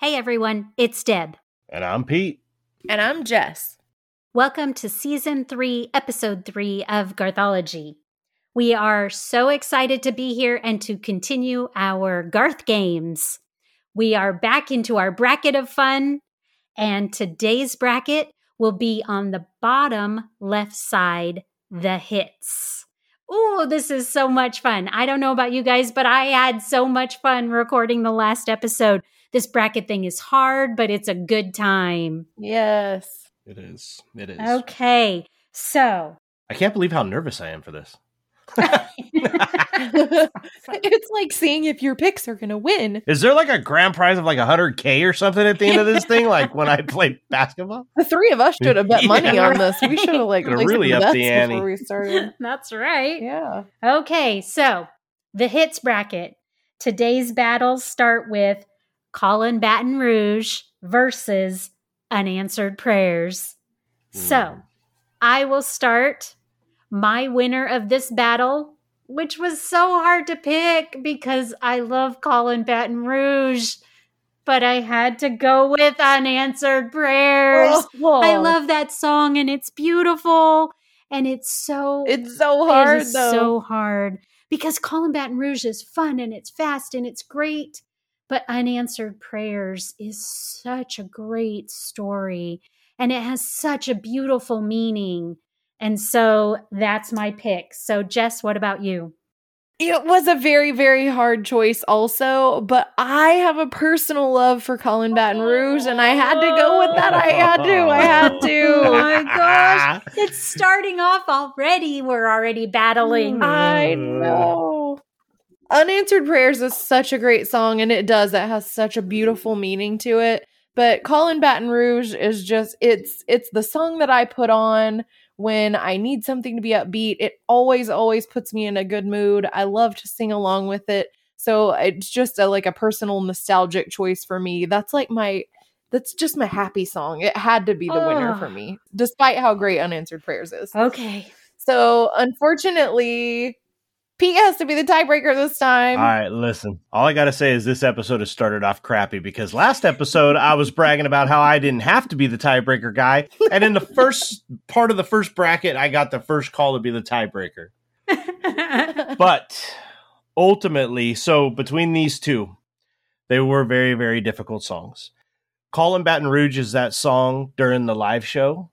Hey everyone, it's Deb. And I'm Pete. And I'm Jess. Welcome to Season 3, Episode 3 of Garthology. We are so excited to be here and to continue our Garth games. We are back into our bracket of fun, and today's bracket will be on the bottom left side, the hits. Ooh, this is so much fun. I don't know about you guys, but I had so much fun recording the last episode. This bracket thing is hard, but it's a good time. Yes. It is. It is. Okay, so I can't believe how nervous I am for this. it's like seeing if your picks are going to win. Is there like a grand prize of like 100K or something at the end of this thing? Like when I play basketball? The three of us should have bet money Yeah. on this. We should have like really some upped the ante. before we started. that's right. Yeah. Okay, so the hits bracket. Today's battles start with Callin' Baton Rouge versus Unanswered Prayers. So Hmm. I will start my winner of this battle, which was so hard to pick because I love Callin' Baton Rouge, but I had to go with Unanswered Prayers. Oh, I love that song and it's beautiful and it's so It's so hard it is though. so hard because Callin' Baton Rouge is fun and it's fast and it's great, but Unanswered Prayers is such a great story and it has such a beautiful meaning. And so that's my pick. So, Jess, what about you? It was a very, very hard choice, also, but I have a personal love for Callin' Baton Rouge, and I had to go with that. I had to. I had to. Oh to. my gosh. It's starting off already. We're already battling. I know. Unanswered Prayers is such a great song, and it does. It has such a beautiful meaning to it. But Callin' Baton Rouge is just it's it's the song that I put on when I need something to be upbeat. It always, always puts me in a good mood. I love to sing along with it. So it's just a like a personal nostalgic choice for me. That's like my that's just my happy song. It had to be the winner Oh. for me, despite how great Unanswered Prayers is. Okay. So unfortunately, Pete has to be the tiebreaker this time. All right, listen. All I got to say is this episode has started off crappy because last episode I was bragging about how I didn't have to be the tiebreaker guy. And in the first part of the first bracket, I got the first call to be the tiebreaker. But ultimately, so between these two, they were very, very difficult songs. Callin' Baton Rouge is that song during the live show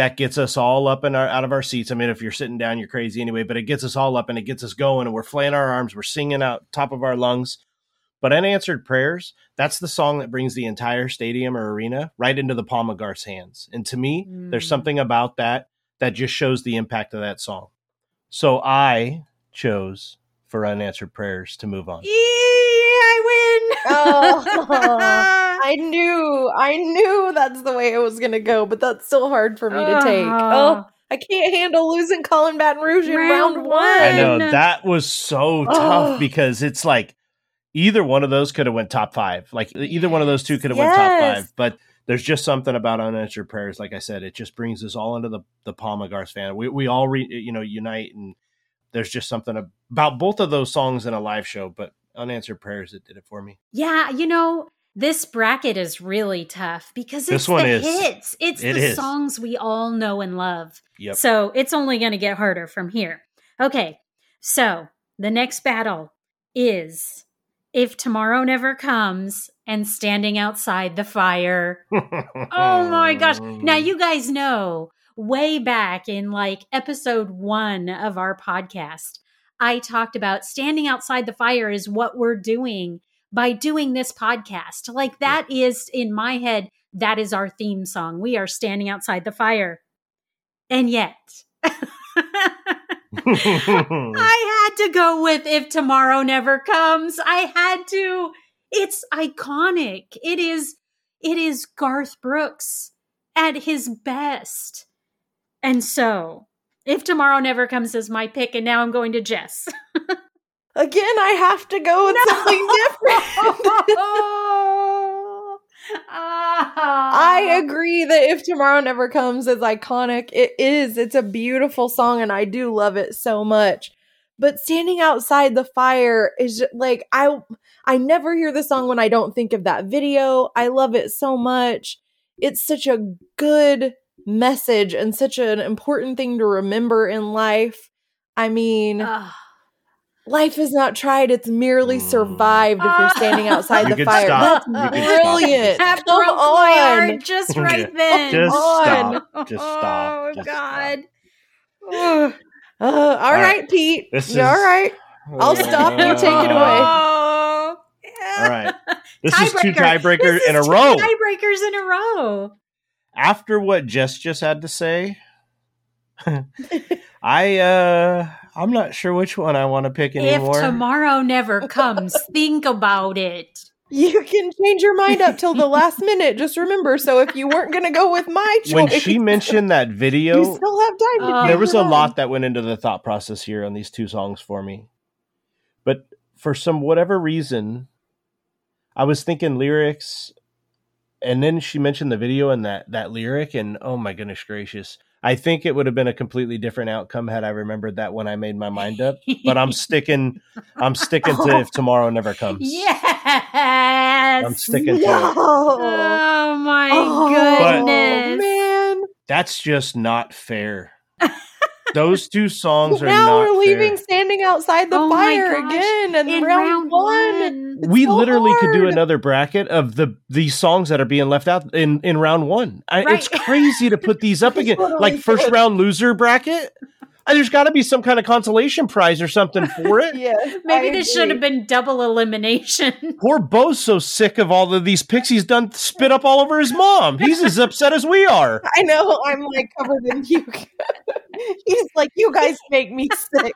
that gets us all up and out of our seats. I mean, if you're sitting down, you're crazy anyway, but it gets us all up and it gets us going and we're flaying our arms, we're singing out top of our lungs. But Unanswered Prayers, that's the song that brings the entire stadium or arena right into the palm of Garth's hands. And to me, there's Mm. something about that that just shows the impact of that song. So I chose for Unanswered Prayers to move on. Yee, I win. Oh, I knew, I knew that's the way it was going to go, but that's still hard for me to take. Oh, I can't handle losing Callin' Baton Rouge in Round round, one. I know that was so Oh. tough because it's like either one of those could have went top five. Like either one of those two could have went top five. But there's just something about unanswered prayers. Like I said, it just brings us all into the the palm of Garth's fan. We we all re, you know unite, and there's just something about both of those songs in a live show. But unanswered prayers that did it for me. Yeah, you know, this bracket is really tough because This it's one the is. hits. It's It the is. songs we all know and love. Yep. So it's only going to get harder from here. Okay, so the next battle is If Tomorrow Never Comes and Standing Outside the Fire. Oh my gosh. Now, you guys know way back in like episode one of our podcast, I talked about standing outside the fire is what we're doing by doing this podcast. Like, that is in my head, that is our theme song. We are standing outside the fire. And yet, I had to go with If Tomorrow Never Comes. I had to. It's iconic. It is it is Garth Brooks at his best. And so, If Tomorrow Never Comes is my pick and now I'm going to Jess. Again, I have to go with something different. I ah. agree that if tomorrow never comes is iconic. It is. It's a beautiful song and I do love it so much. But standing outside the fire is just, like I I never hear the song when I don't think of that video. I love it so much. It's such a good message and such an important thing to remember in life. I mean, Ugh. Life is not tried, it's merely Mm. survived if you're standing outside You the fire. stop. That's You brilliant. that Come on. just right then. Just on. stop. Just stop. Oh Just God. Uh, all right. right, Pete. This is- right. I'll stop you. Take it away. Oh. All right. This is two tiebreakers in a two row. Tiebreakers in a row. After what Jess just had to say, I uh I'm not sure which one I want to pick anymore. If tomorrow never comes, think about it. You can change your mind up till the last minute. Just remember. So if you weren't going to go with my choice, when she mentioned that you video, still have time to Uh, there was a figure it out. lot that went into the thought process here on these two songs for me. But for some whatever reason, I was thinking lyrics and then she mentioned the video and that that lyric and oh my goodness gracious. I think it would have been a completely different outcome had I remembered that when I made my mind up. But I'm sticking I'm sticking to if tomorrow never comes. Yes. I'm sticking to it. Oh my Oh, goodness. man. That's just not fair. Those two songs are now not we're leaving fair. standing outside the Oh fire again and In round, round one. one. It's we so literally could do another bracket of the these songs that are being left out in in round one. I, It's crazy to put these up again, Totally like first could. round loser bracket. Uh, There's got to be some kind of consolation prize or something for it. Yes, Maybe I this should have been double elimination. Poor Bo's so sick of all of these picks. He's done spit up all over his mom. He's as upset as we are. I know I'm like covered in puke. He's like, you guys make me sick.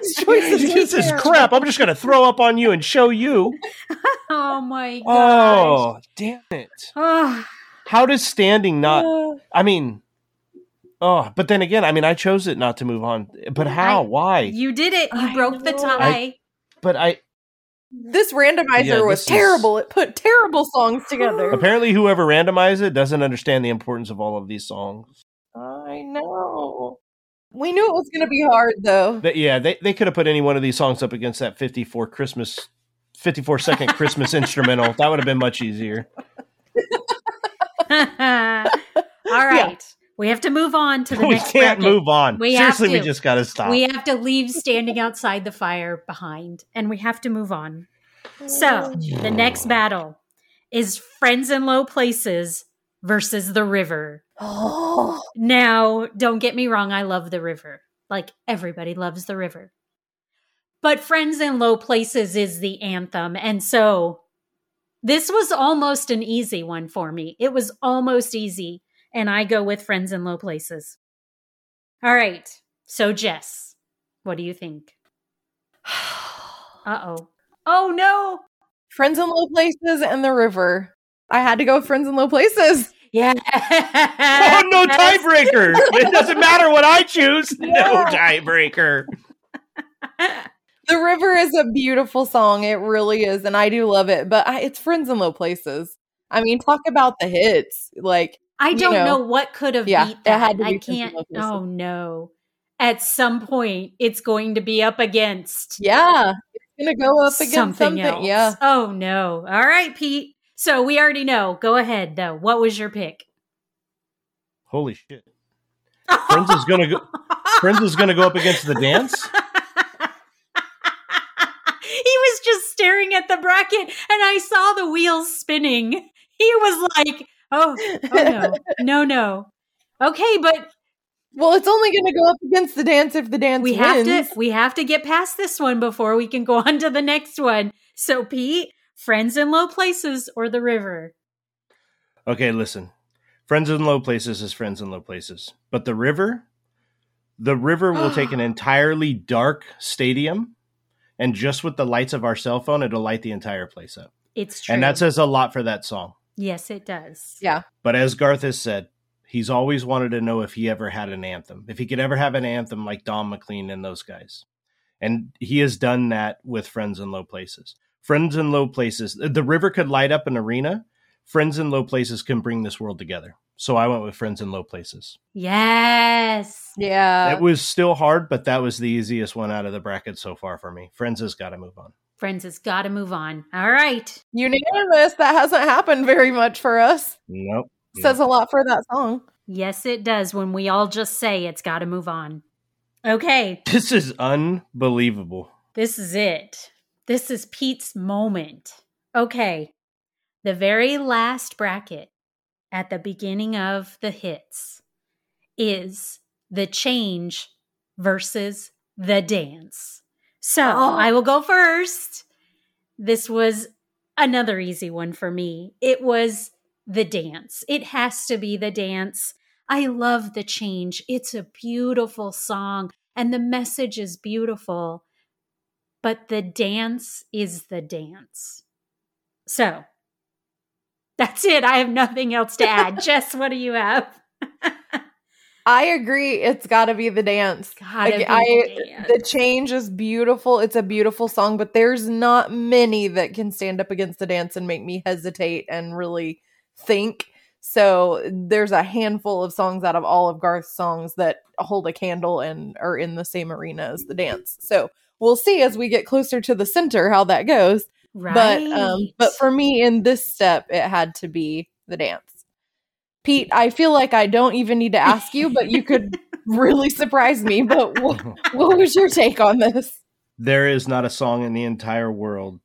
These choices are This is terrible." crap. I'm just going to throw up on you and show you. oh my gosh. Oh, damn it. How does standing not Uh, I mean, oh, but then again, I mean, I chose it not to move on. But how? I- Why? you did it. You I broke the know. tie. But I this randomizer Yeah, was this is- terrible. It put terrible songs together. apparently whoever randomized it doesn't understand the importance of all of these songs. I know. We knew it was going to be hard, though. That yeah, they they could have put any one of these songs up against that 54 Christmas 54 second Christmas instrumental. That would have been much easier. All right. We have to move on to the we next We can't bracket. move on. We Seriously, we just got to stop. We have to leave standing outside the fire behind and we have to move on. So, the next battle is Friends in Low Places versus the river. Oh, Now, don't get me wrong, I love the river. Like everybody loves the river. But Friends in Low Places is the anthem. And so this was almost an easy one for me. It was almost easy. And I go with Friends in Low Places. All right. So, Jess, what do you think? Uh oh. Oh no. Friends in Low Places and the River. I had to go Friends in Low Places. Yeah. Oh, no tiebreaker. It doesn't matter what I choose. No tiebreaker. The River is a beautiful song. It really is. And I do love it. But I, it's Friends in Low Places. I mean, talk about the hits. Like, I don't know. know, what could have Yeah, beat it that. had to I be Friends in can't. Oh no. At some point, it's going to be up against yeah, it's going to go up against something, something. else. Yeah. Oh no. All right, Pete. So we already know. Go ahead though. What was your pick? Holy shit. Friends is gonna go Friends is gonna go up against the dance. he was just staring at the bracket and I saw the wheels spinning. He was like, oh, oh no, no, no. Okay, but Well, it's only going to go up against the dance if the dance we wins. have to we have to get past this one before we can go on to the next one. So Pete, friends in low places or the river? Okay, listen. Friends in low places is friends in low places. But the river, The river will take an entirely dark stadium, and just with the lights of our cell phone, it'll light the entire place up. It's true. And that says a lot for that song. yes, it does. Yeah. But as Garth has said, he's always wanted to know if he ever had an anthem, if he could ever have an anthem like Don McLean and those guys. And he has done that with Friends in Low Places. Friends in Low Places, the river could light up an arena. Friends in Low Places can bring this world together. So I went with Friends in Low Places. Yes. Yeah. it was still hard, but that was the easiest one out of the bracket so far for me. Friends has got to move on. Friends has got to move on. All right. Unanimous. That hasn't happened very much for us. Nope. Says a lot for that song. Yes, it does when we all just say it's got to move on. Okay. This is unbelievable. This is it. This is Pete's moment. Okay. The very last bracket at the beginning of the hits is the change versus the dance. So Oh. I will go first. This was another easy one for me. It was the dance. It has to be the dance. I love the change. It's a beautiful song and the message is beautiful, but the dance is the dance. So that's it. I have nothing else to add. Jess, what do you have? I agree. It's got to be the dance. Gotta Like, I, the dance. the change is beautiful. It's a beautiful song, but there's not many that can stand up against the dance and make me hesitate and really think. So there's a handful of songs out of all of Garth's songs that hold a candle and are in the same arena as the dance. So we'll see as we get closer to the center how that goes. right. But um but for me in this step it had to be the dance. Pete, I feel like I don't even need to ask you, but you could really surprise me. But wh- what was your take on this? there is not a song in the entire world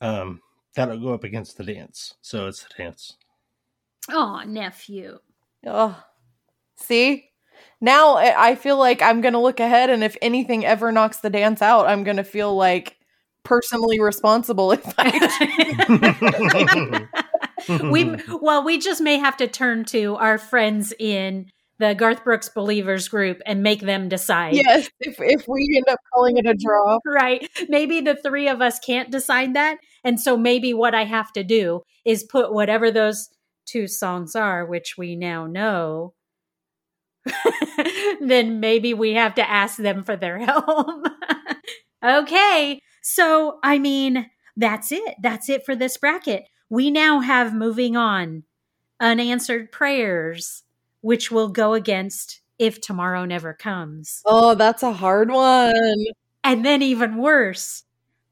um, that'll go up against the dance. So it's the dance. oh, nephew. Oh, see, now I feel like I'm gonna look ahead, and if anything ever knocks the dance out, I'm gonna feel like personally responsible if I. we well, we just may have to turn to our friends in the Garth Brooks Believers group and make them decide. yes, if if we end up calling it a draw, Right. Maybe the three of us can't decide that. And so maybe what I have to do is put whatever those two songs are, which we now know, then maybe we have to ask them for their help. okay. So, I mean, that's it. That's it for this bracket. We now have moving on unanswered prayers, which will go against if tomorrow never comes. oh, that's a hard one. And then even worse,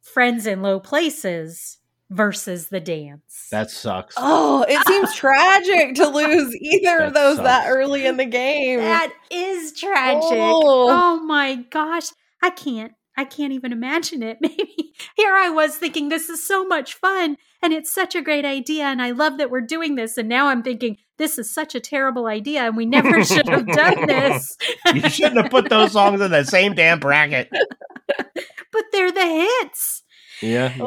friends in low places versus the dance. that sucks. Oh, it seems tragic to lose either of That those that early in the game. that is tragic. Oh. Oh. my gosh. I can't I can't even imagine it. Maybe here I was thinking this is so much fun and it's such a great idea and I love that we're doing this and now I'm thinking this is such a terrible idea and we never should have done this. you shouldn't have put those songs in the same damn bracket. but they're the hits. Yeah. yeah.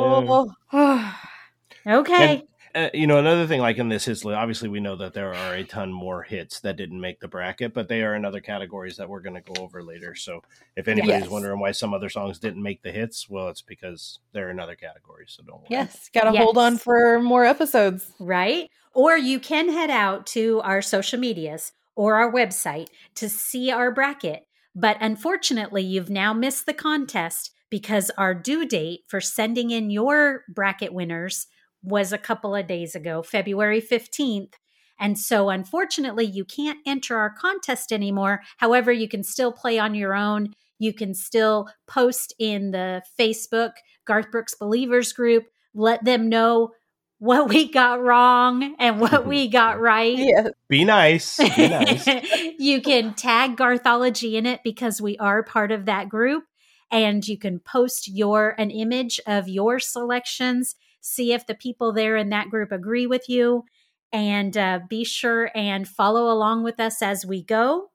oh. Okay. Uh, you know, another thing like in this hits list, obviously we know that there are a ton more hits that didn't make the bracket, but they are in other categories that we're going to go over later. So if anybody's Yes. wondering why some other songs didn't make the hits, well, it's because they're in other categories. So don't worry. yes, gotta hold on for more episodes. right? Or you can head out to our social medias or our website to see our bracket. But unfortunately, you've now missed the contest because our due date for sending in your bracket winners was a couple of days ago, February 15th. And so, unfortunately, you can't enter our contest anymore. However, you can still play on your own. You can still post in the Facebook Garth Brooks Believers group. Let them know what we got wrong and what we got right. Yes. Be nice. Be nice. you can tag Garthology in it because we are part of that group. And you can post your an image of your selections, see if the people there in that group agree with you, and uh, be sure and follow along with us as we go.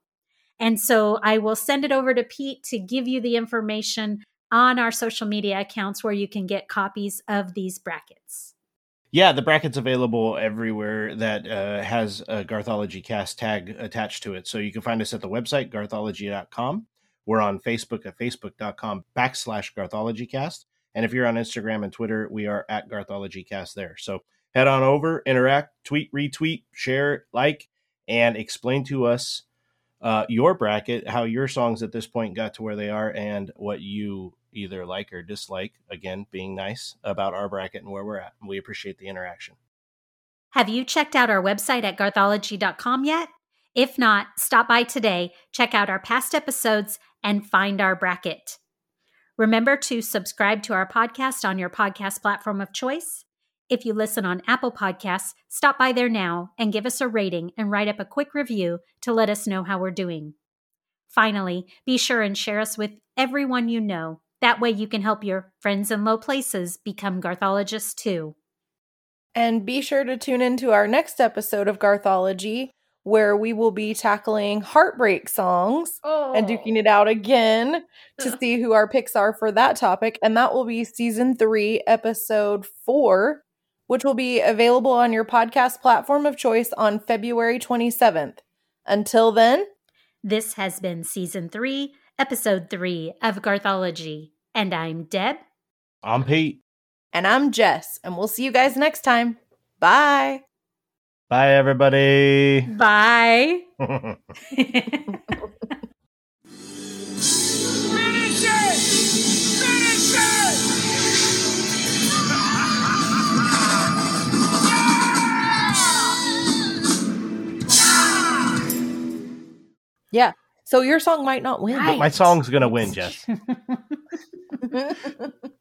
And so I will send it over to Pete to give you the information on our social media accounts where you can get copies of these brackets. Yeah, the bracket's available everywhere that uh, has a Garthology cast tag attached to it. So you can find us at the website, garthology.com. We're on Facebook at facebook.com backslash garthologycast. And if you're on Instagram and Twitter, we are at garthologycast there. So head on over, interact, tweet, retweet, share, like, and explain to us uh, your bracket, how your songs at this point got to where they are, and what you either like or dislike. Again, being nice about our bracket and where we're at. We appreciate the interaction. Have you checked out our website at garthology.com yet? If not, stop by today, check out our past episodes, and find our bracket. Remember to subscribe to our podcast on your podcast platform of choice. If you listen on Apple Podcasts, stop by there now and give us a rating and write up a quick review to let us know how we're doing. Finally, be sure and share us with everyone you know that way you can help your friends in low places become Garthologists too. And be sure to tune into our next episode of Garthology, where we will be tackling heartbreak songs oh. and duking it out again to see who our picks are for that topic. And that will be season three, episode four, which will be available on your podcast platform of choice on February 27th. Until then, this has been season three, episode three of Garthology. And I'm Deb. I'm Pete. And I'm Jess. And we'll see you guys next time. Bye. Bye, everybody. Bye. Finish it! Finish it! yeah. So your song might not win. Right. My song's gonna win, Jess.